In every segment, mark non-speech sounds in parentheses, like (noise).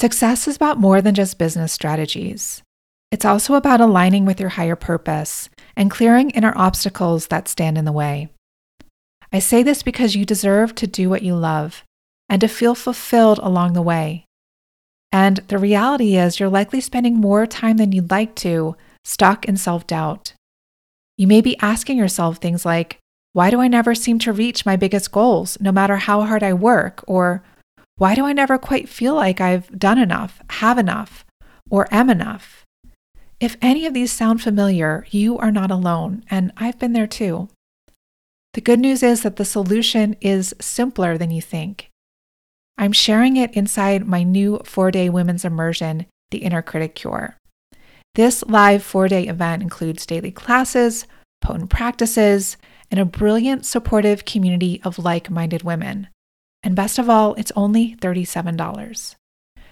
Success is about more than just business strategies. It's also about aligning with your higher purpose and clearing inner obstacles that stand in the way. I say this because you deserve to do what you love and to feel fulfilled along the way. And the reality is, you're likely spending more time than you'd like to stuck in self doubt. You may be asking yourself things like, Why do I never seem to reach my biggest goals, no matter how hard I work? Or, Why do I never quite feel like I've done enough, have enough, or am enough? If any of these sound familiar, you are not alone, and I've been there too. The good news is that the solution is simpler than you think. I'm sharing it inside my new four day women's immersion, The Inner Critic Cure. This live four day event includes daily classes, potent practices, and a brilliant, supportive community of like minded women. And best of all, it's only $37.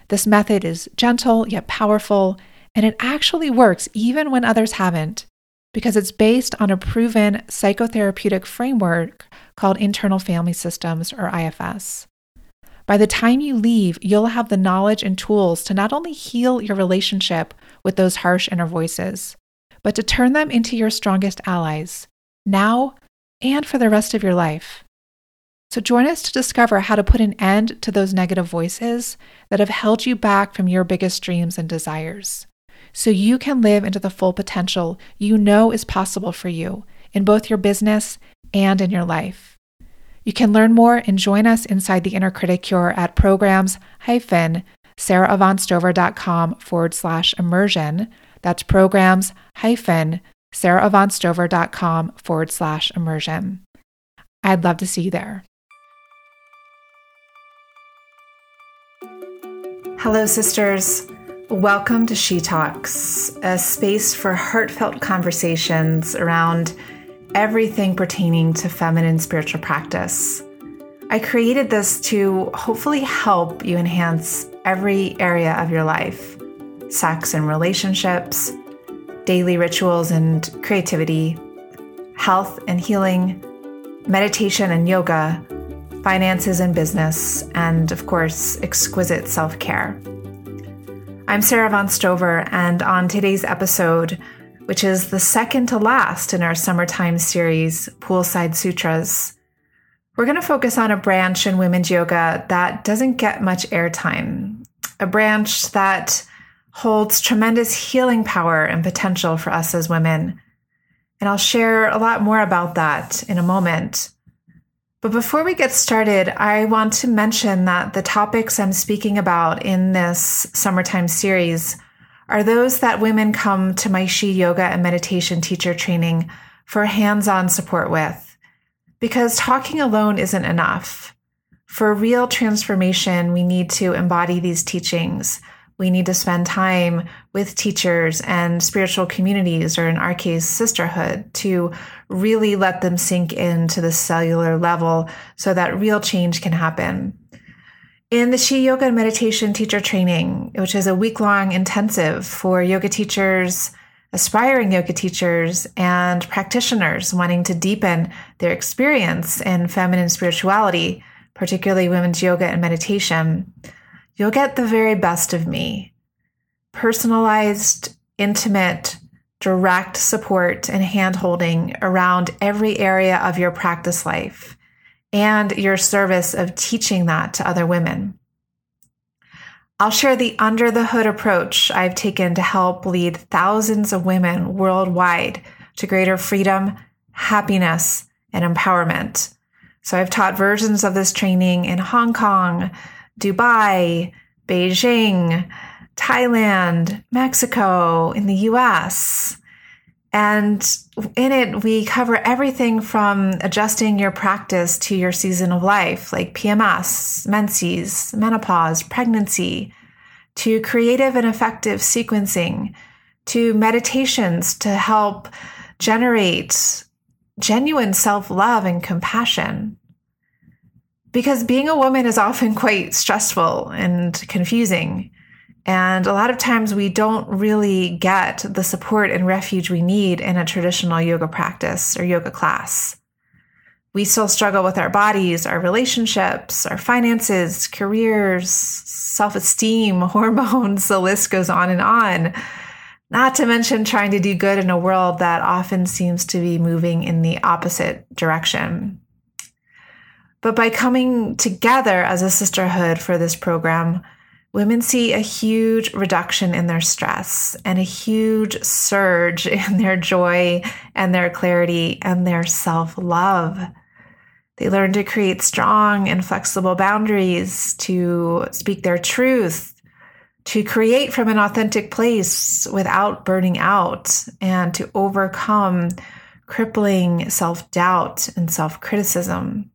This method is gentle yet powerful, and it actually works even when others haven't, because it's based on a proven psychotherapeutic framework called internal family systems, or IFS. By the time you leave, you'll have the knowledge and tools to not only heal your relationship with those harsh inner voices, but to turn them into your strongest allies, now and for the rest of your life. So join us to discover how to put an end to those negative voices that have held you back from your biggest dreams and desires so you can live into the full potential you know is possible for you in both your business and in your life. You can learn more and join us inside the Inner Critic Cure at programs hyphen sarahavaughnstover.com forward slash immersion. That's programs hyphen sarahavaughnstover.com forward slash immersion. I'd love to see you there. Hello, sisters. Welcome to She Talks, a space for heartfelt conversations around everything pertaining to feminine spiritual practice. I created this to hopefully help you enhance every area of your life sex and relationships, daily rituals and creativity, health and healing, meditation and yoga, finances and business, and of course, exquisite self care. I'm Sarah Vaughn Stover, and on today's episode, which is the second to last in our summertime series, Poolside Sutras, we're going to focus on a branch in women's yoga that doesn't get much airtime, a branch that holds tremendous healing power and potential for us as women. And I'll share a lot more about that in a moment. But before we get started, I want to mention that the topics I'm speaking about in this summertime series are those that women come to my She Yoga and Meditation teacher training for hands on support with. Because talking alone isn't enough. For real transformation, we need to embody these teachings we need to spend time with teachers and spiritual communities, or in our case, sisterhood, to really let them sink into the cellular level so that real change can happen. In the She Yoga and Meditation Teacher Training, which is a week long intensive for yoga teachers, aspiring yoga teachers, and practitioners wanting to deepen their experience in feminine spirituality, particularly women's yoga and meditation you'll get the very best of me personalized, intimate, direct support and handholding around every area of your practice life and your service of teaching that to other women. I'll share the under the hood approach I've taken to help lead thousands of women worldwide to greater freedom, happiness, and empowerment. So I've taught versions of this training in Hong Kong, Dubai, Beijing, Thailand, Mexico, in the US. And in it, we cover everything from adjusting your practice to your season of life, like PMS, menses, menopause, pregnancy, to creative and effective sequencing, to meditations to help generate genuine self love and compassion because being a woman is often quite stressful and confusing. And a lot of times we don't really get the support and refuge we need in a traditional yoga practice or yoga class. We still struggle with our bodies, our relationships, our finances, careers, self esteem, (laughs) hormones, the list goes on and on. Not to mention trying to do good in a world that often seems to be moving in the opposite direction. But by coming together as a sisterhood for this program, women see a huge reduction in their stress and a huge surge (laughs) in their joy and their clarity and their self love. They learn to create strong and flexible boundaries, to speak their truth, to create from an authentic place without burning out, and to overcome crippling self doubt and self criticism.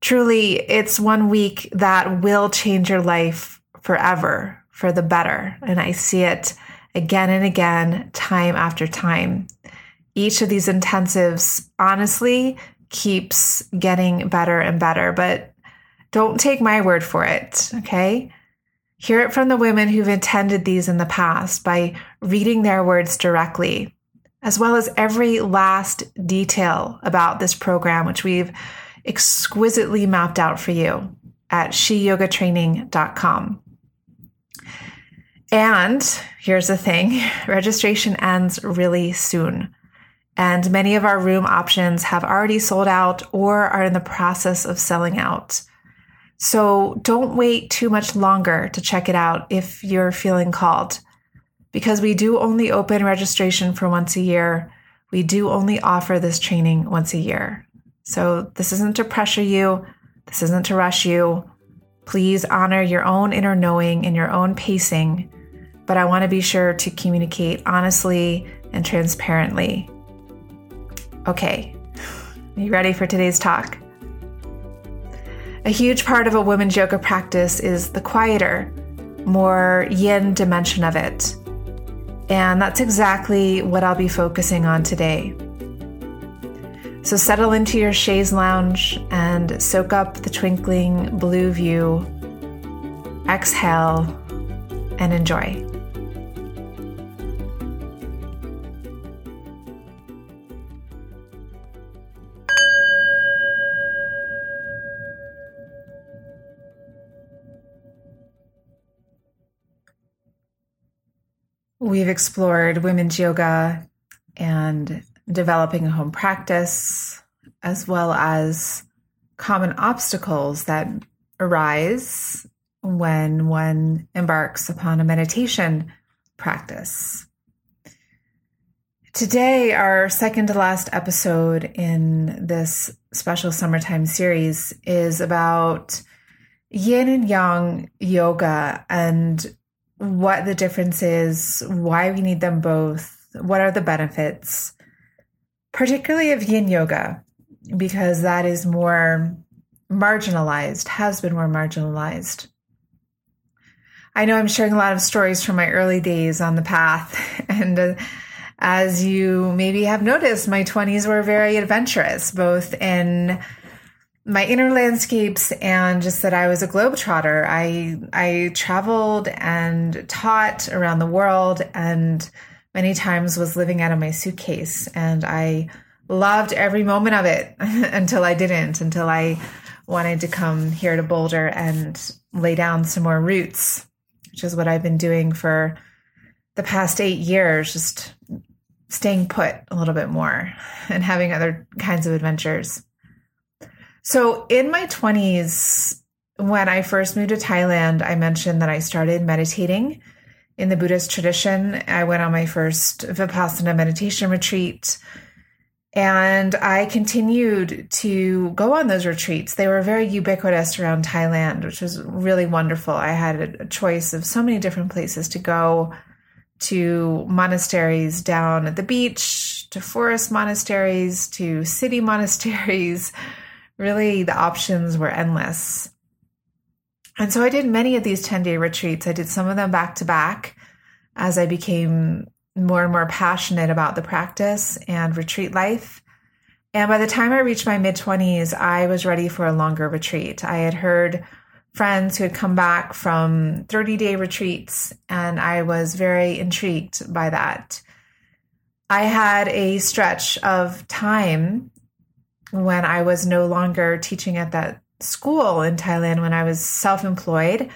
Truly, it's one week that will change your life forever for the better. And I see it again and again, time after time. Each of these intensives, honestly, keeps getting better and better, but don't take my word for it, okay? Hear it from the women who've attended these in the past by reading their words directly, as well as every last detail about this program, which we've exquisitely mapped out for you at sheyogatraining.com. And here's the thing (laughs) registration ends really soon. And many of our room options have already sold out or are in the process of selling out. So don't wait too much longer to check it out if you're feeling called. Because we do only open registration for once a year, we do only offer this training once a year. So this isn't to pressure you, this isn't to rush you. Please honor your own inner knowing and your own pacing, but I want to be sure to communicate honestly and transparently. Okay, are you ready for today's talk? A huge part of a women's yoga practice is the quieter, more yin dimension of it. And that's exactly what I'll be focusing on today. So settle into your chaise lounge and soak up the twinkling blue view. Exhale and enjoy. We've explored women's yoga and developing a home practice, as well as common obstacles that arise when one embarks upon a meditation practice. Today, our second to last episode in this special summertime series is about yin and yang yoga and what the difference is, why we need them both, what are the benefits, particularly of yin yoga, because that is more marginalized, has been more marginalized. I know I'm sharing a lot of stories from my early days on the path. (laughs) And uh, as you maybe have noticed, my 20s were very adventurous, both in my inner landscapes and just that I was a globetrotter. I I traveled and taught around the world and many times was living out of my suitcase and I loved every moment of it (laughs) until I didn't, until I wanted to come here to Boulder and lay down some more roots, which is what I've been doing for the past eight years, just staying put a little bit more (laughs) and having other kinds of adventures. So in my 20s, when I first moved to Thailand, I mentioned that I started meditating in the Buddhist tradition. I went on my first Vipassana meditation retreat. And I continued to go on those retreats. They were very ubiquitous around Thailand, which was really wonderful. I had a choice of so many different places to go to monasteries down at the beach, to forest monasteries, to city (laughs) monasteries. Really, the options were endless. And so I did many of these 10 day retreats. I did some of them back to back as I became more and more passionate about the practice and retreat life. And by the time I reached my mid 20s, I was ready for a longer retreat. I had heard friends who had come back from 30 day retreats, and I was very intrigued by that. I had a stretch of time when I was no longer teaching at that school in Thailand, when I was self employed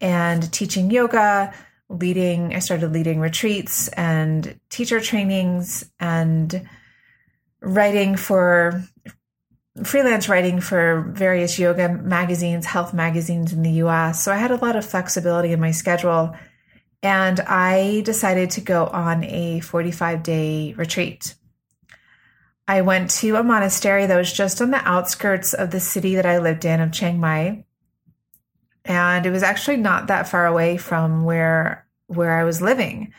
and teaching yoga, leading, I started leading retreats and teacher trainings and writing for freelance writing for various yoga magazines, health magazines in the US. So I had a lot of flexibility in my schedule. And I decided to go on a 45 day retreat. I went to a monastery that was just on the outskirts of the city that I lived in, of Chiang Mai. And it was actually not that far away from where where I was living.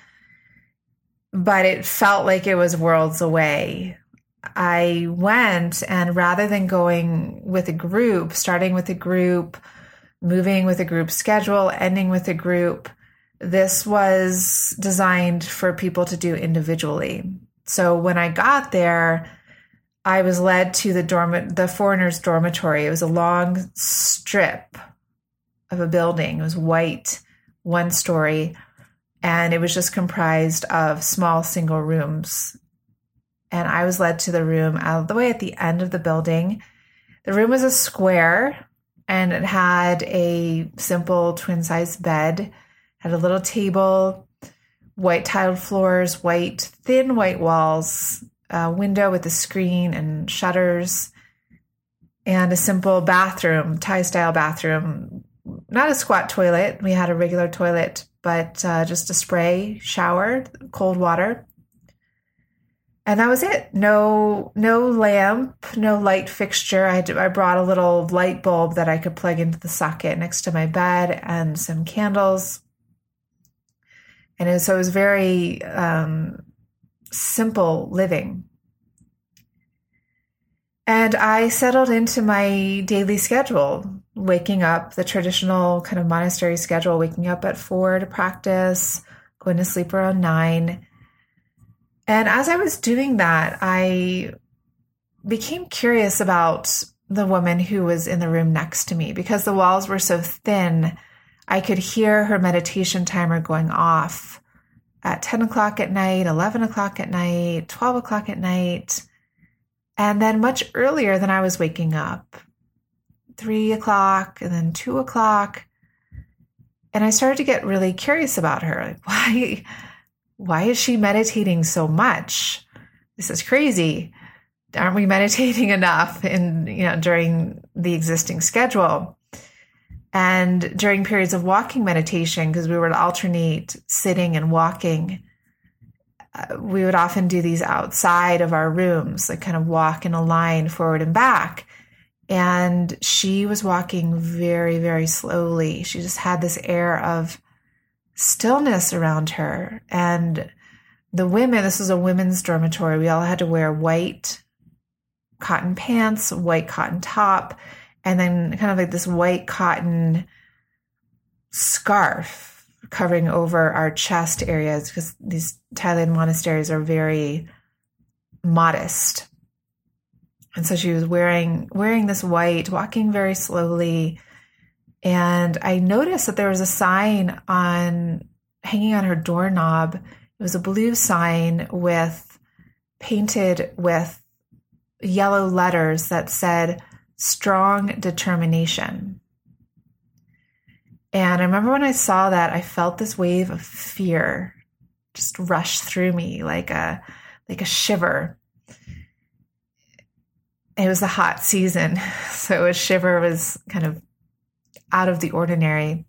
But it felt like it was worlds away. I went and rather than going with a group, starting with a group, moving with a group schedule, ending with a group, this was designed for people to do individually. So when I got there, I was led to the dorm the foreigners dormitory. It was a long strip of a building. It was white, one story, and it was just comprised of small single rooms. And I was led to the room out of the way at the end of the building. The room was a square and it had a simple twin size bed, had a little table, white tiled floors, white, thin white walls, a window with a screen and shutters, and a simple bathroom, Thai style bathroom. Not a squat toilet. We had a regular toilet, but uh, just a spray shower, cold water. And that was it. No, no lamp, no light fixture. I, had, I brought a little light bulb that I could plug into the socket next to my bed and some candles. And so it was very um, simple living. And I settled into my daily schedule, waking up the traditional kind of monastery schedule, waking up at four to practice, going to sleep around nine. And as I was doing that, I became curious about the woman who was in the room next to me because the walls were so thin. I could hear her meditation timer going off at 10 o'clock at night, 11 o'clock at night, 12 o'clock at night. And then much earlier than I was waking up, three o'clock and then two o'clock. And I started to get really curious about her. Like, (laughs) why, why is she meditating so much? This is crazy. Aren't we meditating (laughs) enough in, you know, during the existing schedule? And during periods of walking meditation, because we would alternate sitting and walking, uh, we would often do these outside of our rooms, like kind of walk in a line forward and back. And she was walking very, very slowly. She just had this air of stillness around her. And the women, this was a women's dormitory, we all had to wear white cotton pants, white cotton top, and then kind of like this white cotton scarf covering over our chest areas because these Thailand monasteries are very modest. And so she was wearing wearing this white, walking very slowly. And I noticed that there was a sign on hanging on her doorknob. It was a blue sign with painted with yellow letters that said strong determination. And I remember when I saw that, I felt this wave of fear just rush through me like a like a shiver. It was a hot season, (laughs) so a shiver was kind of out of the ordinary.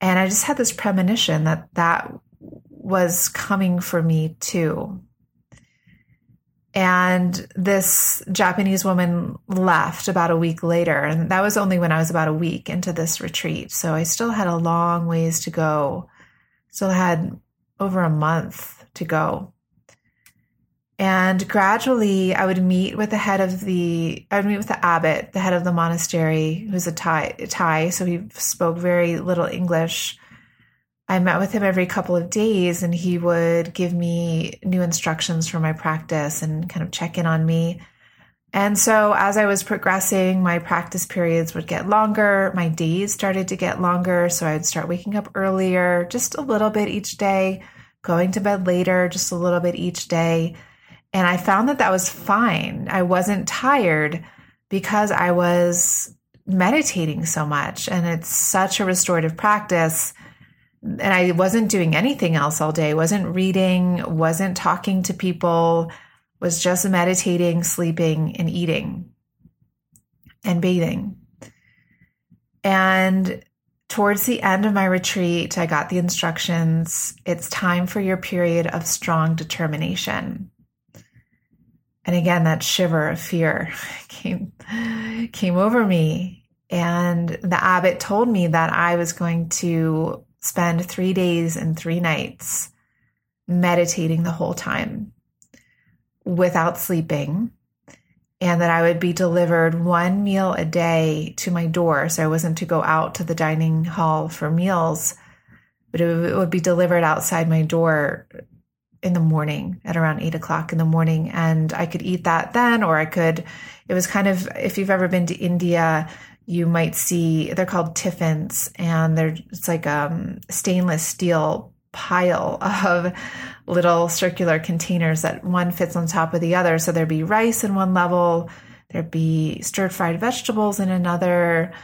And I just had this premonition that that was coming for me too. And this Japanese woman left about a week later. And that was only when I was about a week into this retreat. So I still had a long ways to go. Still had over a month to go. And gradually I would meet with the head of the, I would meet with the abbot, the head of the monastery, who's a Thai, Thai so he spoke very little English. I met with him every couple of days and he would give me new instructions for my practice and kind of check in on me. And so as I was progressing, my practice periods would get longer. My days started to get longer. So I'd start waking up earlier, just a little bit each day, going to bed later, just a little bit each day. And I found that that was fine. I wasn't tired because I was meditating so much. And it's such a restorative practice. And I wasn't doing anything else all day, wasn't reading, wasn't talking to people, was just meditating, sleeping, and eating and bathing. And towards the end of my retreat, I got the instructions it's time for your period of strong determination. And again, that shiver of fear (laughs) came, came over me. And the abbot told me that I was going to spend three days and three nights meditating the whole time without sleeping and that I would be delivered one meal a day to my door. So I wasn't to go out to the dining hall for meals, but it would be delivered outside my door in the morning at around eight o'clock in the morning. And I could eat that then, or I could, it was kind of, if you've ever been to India, you might see, they're called tiffins and they're, it's like a um, stainless steel pile (laughs) of little circular containers that one fits on top of the other. So there'd be rice in one level, there'd be stir fried vegetables in another.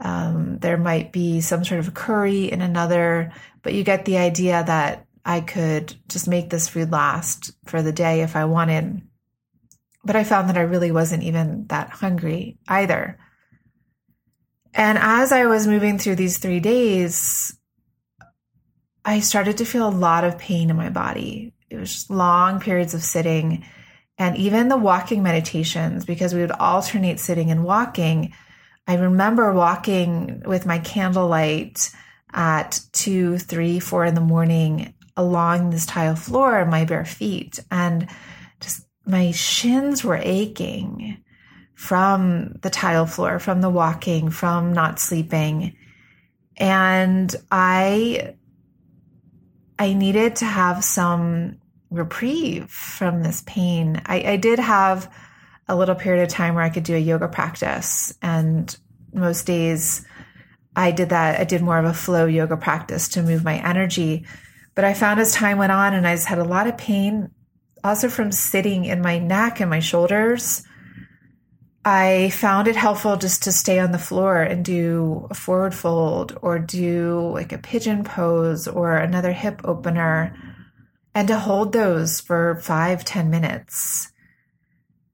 Um, there might be some sort of curry in another, but you get the idea that I could just make this food last for the day if I wanted. But I found that I really wasn't even that hungry either. And as I was moving through these three days, I started to feel a lot of pain in my body. It was just long periods of sitting and even the walking meditations, because we would alternate sitting and walking. I remember walking with my candlelight at two, three, four in the morning along this tile floor my bare feet. And just my shins were aching from the tile floor, from the walking, from not sleeping. And I I needed to have some reprieve from this pain. I, I did have a little period of time where I could do a yoga practice, and most days I did that. I did more of a flow yoga practice to move my energy. But I found as time went on, and I just had a lot of pain also from sitting in my neck and my shoulders I found it helpful just to stay on the floor and do a forward fold or do like a pigeon pose or another hip opener and to hold those for five ten minutes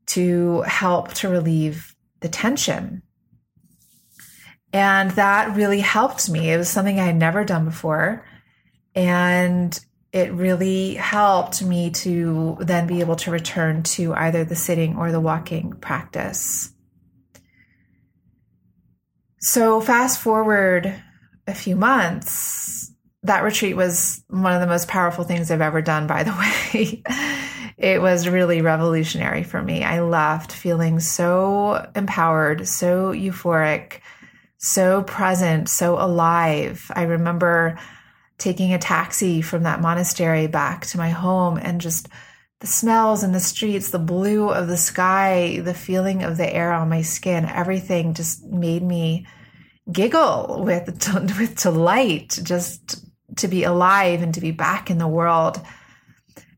to help to relieve the tension. And that really helped me. It was something I had never done before. And it really helped me to then be able to return to either the sitting or the walking practice. So, fast forward a few months, that retreat was one of the most powerful things I've ever done, by the (laughs) way. it was really revolutionary for me. I left feeling so empowered, so euphoric, so present, so alive. I remember taking a taxi from that monastery back to my home and just the smells in the streets, the blue of the sky, the feeling of the air on my skin, everything just made me giggle with (laughs) with delight just to be alive and to be back in the world.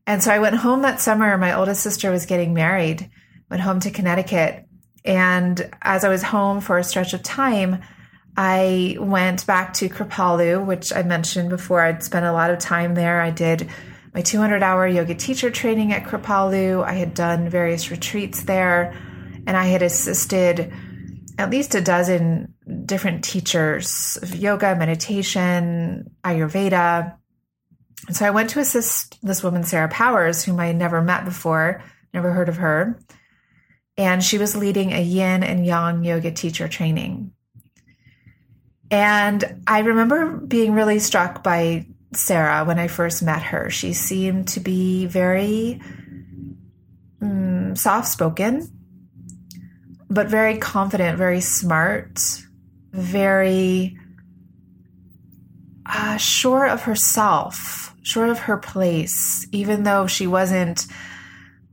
And so I went home that summer. My oldest sister was getting married, went home to Connecticut. And as I was home for a stretch of time, I went back to Kripalu, which I mentioned before. I'd spent a lot of time there. I did my 200 hour yoga teacher training at Kripalu. I had done various retreats there, and I had assisted at least a dozen different teachers of yoga, meditation, Ayurveda. And so I went to assist this woman, Sarah Powers, whom I had never met before, never heard of her. And she was leading a yin and yang yoga teacher training. And I remember being really struck by Sarah when I first met her. She seemed to be very mm, soft spoken, but very confident, very smart, very uh, sure of herself, sure of her place, even though she wasn't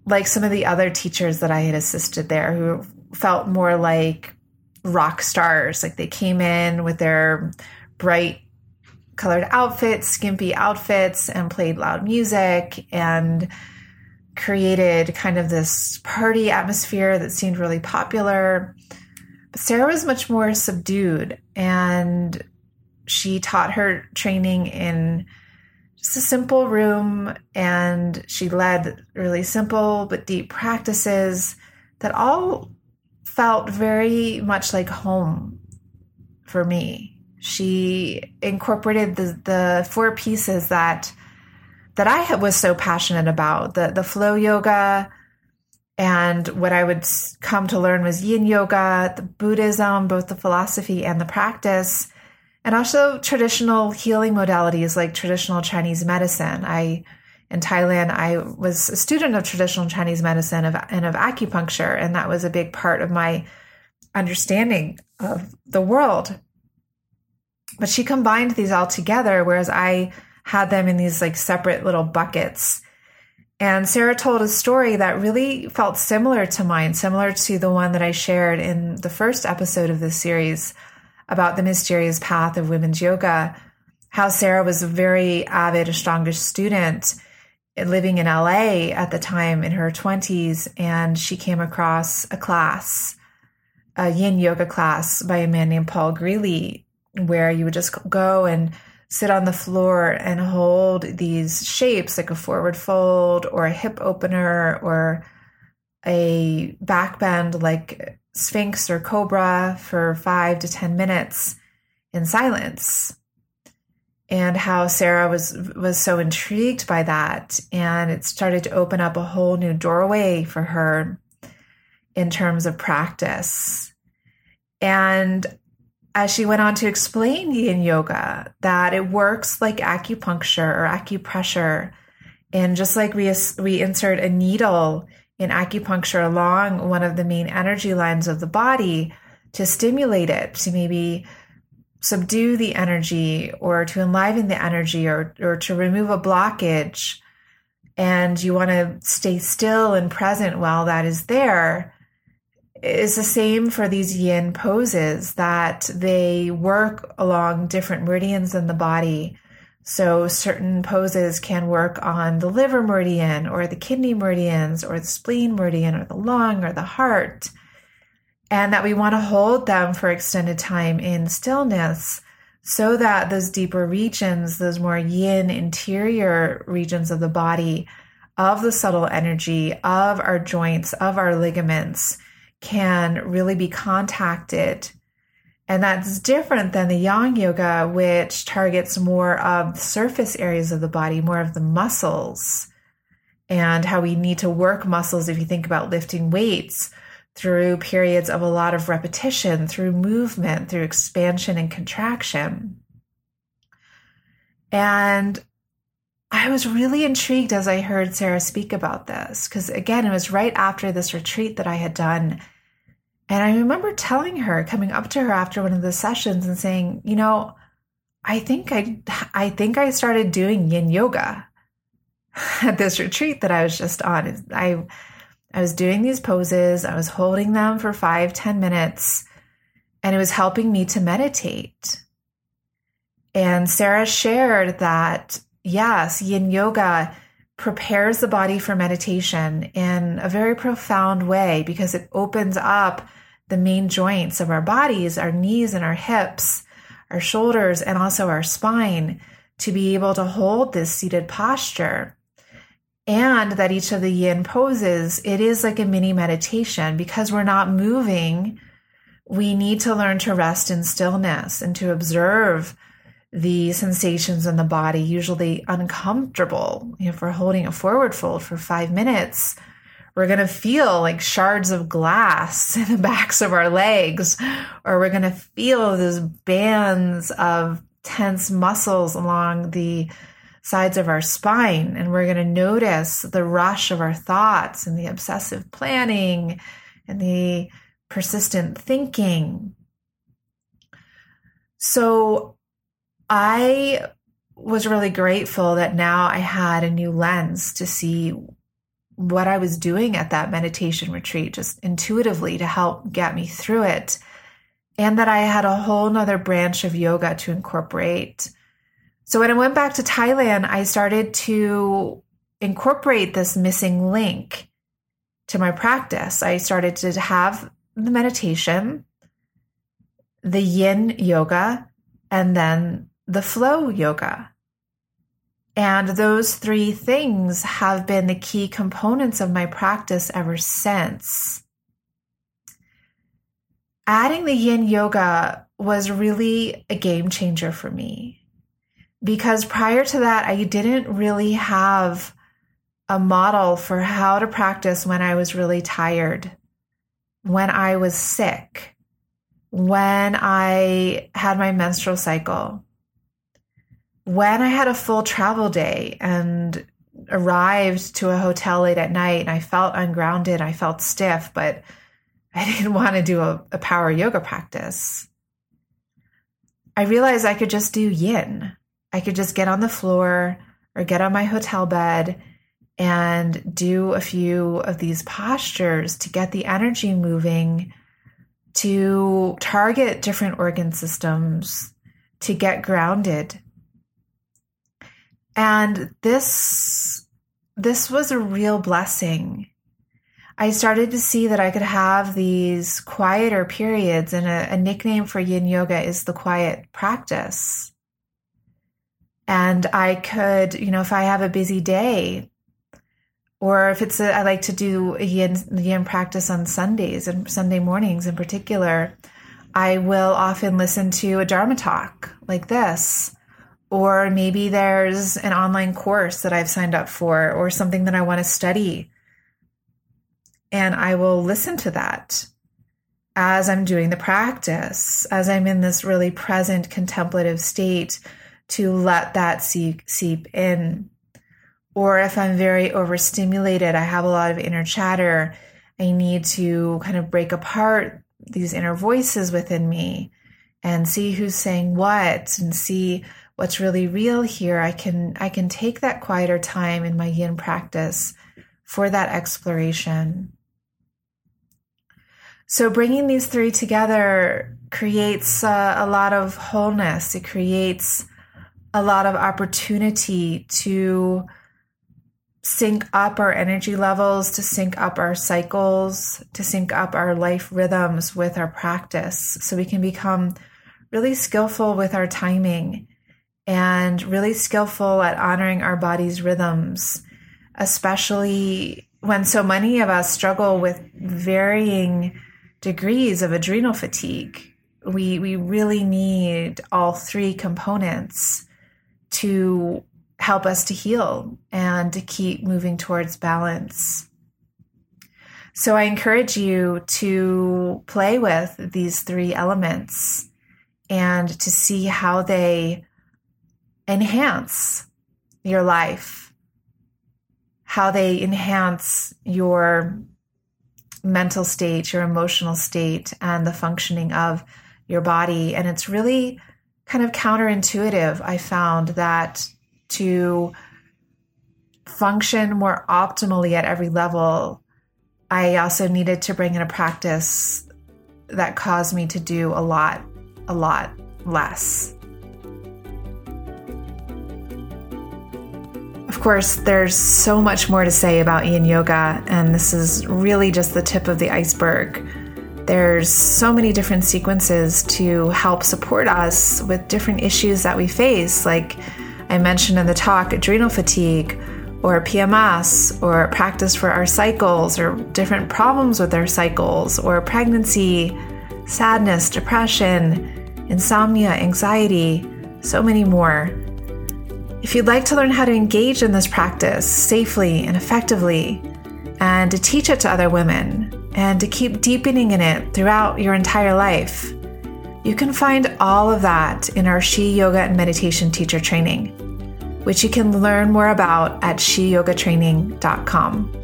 like some of the other teachers that I had assisted there who felt more like rock stars. Like they came in with their bright colored outfits, skimpy outfits, and played loud music and created kind of this party atmosphere that seemed really popular. But Sarah was much more subdued and she taught her training in just a simple room and she led really simple but deep practices that all felt very much like home for me. She incorporated the, the four pieces that that I was so passionate about the the flow yoga, and what I would come to learn was Yin yoga, the Buddhism, both the philosophy and the practice, and also traditional healing modalities like traditional Chinese medicine. I in Thailand, I was a student of traditional Chinese medicine of, and of acupuncture, and that was a big part of my understanding of the world. But she combined these all together, whereas I had them in these like separate little buckets. And Sarah told a story that really felt similar to mine, similar to the one that I shared in the first episode of this series about the mysterious path of women's yoga. How Sarah was a very avid a Ashtanga student living in LA at the time in her 20s, and she came across a class, a yin yoga class by a man named Paul Grilley, where you would just go and sit on the floor and hold these shapes like a forward fold or a hip opener or a back bend like Sphinx or Cobra for five to 10 minutes in silence. And how Sarah was was so intrigued by that, and it started to open up a whole new doorway for her in terms of practice. And as she went on to explain yin yoga, that it works like acupuncture or acupressure. And just like we, we insert a needle in acupuncture along one of the main energy lines of the body to stimulate it, to maybe subdue the energy or to enliven the energy or, or to remove a blockage. And you want to stay still and present while that is there is the same for these yin poses that they work along different meridians in the body. So certain poses can work on the liver meridian or the kidney meridians or the spleen meridian or the lung or the heart. And that we want to hold them for extended time in stillness so that those deeper regions, those more yin interior regions of the body, of the subtle energy, of our joints, of our ligaments, can really be contacted. And that's different than the yang yoga, which targets more of the surface areas of the body, more of the muscles, and how we need to work muscles if you think about lifting weights through periods of a lot of repetition, through movement, through expansion and contraction. And I was really intrigued as I heard Sarah speak about this, because again, it was right after this retreat that I had done and I remember telling her, coming up to her after one of the sessions and saying, you know, I think I I think I started doing yin yoga (laughs) at this retreat that I was just on. I I was doing these poses, I was holding them for five, ten minutes, and it was helping me to meditate. And Sarah shared that yes, yin yoga prepares the body for meditation in a very profound way because it opens up the main joints of our bodies, our knees and our hips, our shoulders, and also our spine to be able to hold this seated posture. And that each of the yin poses, it is like a mini meditation because we're not moving. We need to learn to rest in stillness and to observe the sensations in the body, usually uncomfortable. if we're holding a forward fold for five minutes, we're going to feel like shards of glass (laughs) in the backs of our legs, or we're going to feel those bands of tense muscles along the sides of our spine. And we're going to notice the rush of our thoughts and the obsessive planning and the persistent thinking. So I was really grateful that now I had a new lens to see what I was doing at that meditation retreat, just intuitively to help get me through it. And that I had a whole nother branch of yoga to incorporate. So when I went back to Thailand, I started to incorporate this missing link to my practice. I started to have the meditation, the yin yoga, and then the flow yoga. And those three things have been the key components of my practice ever since. Adding the yin yoga was really a game changer for me because prior to that, I didn't really have a model for how to practice when I was really tired, when I was sick, when I had my menstrual cycle, when I had a full travel day and arrived to a hotel late at night and I felt ungrounded, I felt stiff, but I (laughs) didn't want to do a, a power yoga practice. I realized I could just do yin. I could just get on the floor or get on my hotel bed and do a few of these postures to get the energy moving, to target different organ systems, to get grounded. And this this was a real blessing. I started to see that I could have these quieter periods, and a, a nickname for yin yoga is the quiet practice. And I could, you know, if I have a busy day, or if it's a, I like to do yin, yin practice on Sundays and Sunday mornings in particular, I will often listen to a Dharma talk like this. Or maybe there's an online course that I've signed up for or something that I want to study. And I will listen to that as I'm doing the practice, as I'm in this really present contemplative state to let that seep, seep in. Or if I'm very overstimulated, I have a lot of inner chatter, I need to kind of break apart these inner voices within me and see who's saying what and see what's really real here. I can I can take that quieter time in my yin practice for that exploration. So bringing these three together creates uh, a lot of wholeness. It creates a lot of opportunity to sync up our energy levels, to sync up our cycles, to sync up our life rhythms with our practice so we can become really skillful with our timing and really skillful at honoring our body's rhythms, especially when so many of us struggle with varying degrees of adrenal fatigue. We, we really need all three components to help us to heal and to keep moving towards balance. So I encourage you to play with these three elements and to see how they enhance your life, how they enhance your mental state, your emotional state, and the functioning of your body. And it's really kind of counterintuitive. I found that to function more optimally at every level, I also needed to bring in a practice that caused me to do a lot, a lot less. Of course, there's so much more to say about yin yoga, and this is really just the tip of the iceberg. There's so many different sequences to help support us with different issues that we face, like I mentioned in the talk adrenal fatigue, or PMS, or practice for our cycles, or different problems with our cycles, or pregnancy, sadness, depression, insomnia, anxiety, so many more. If you'd like to learn how to engage in this practice safely and effectively, and to teach it to other women, and to keep deepening in it throughout your entire life, you can find all of that in our She Yoga and Meditation Teacher Training, which you can learn more about at sheyogatraining.com.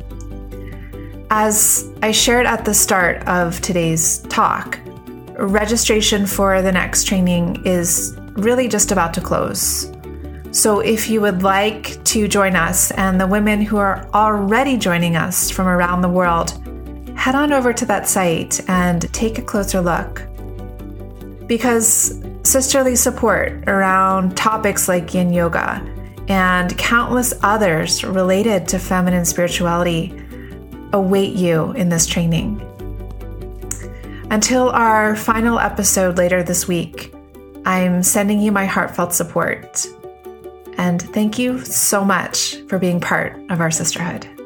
As I shared at the start of today's talk, registration for the next training is really just about to close. So, if you would like to join us and the women who are already joining us from around the world, head on over to that site and take a closer look. Because sisterly support around topics like yin yoga and countless others related to feminine spirituality await you in this training. Until our final episode later this week, I'm sending you my heartfelt support. And thank you so much for being part of our sisterhood.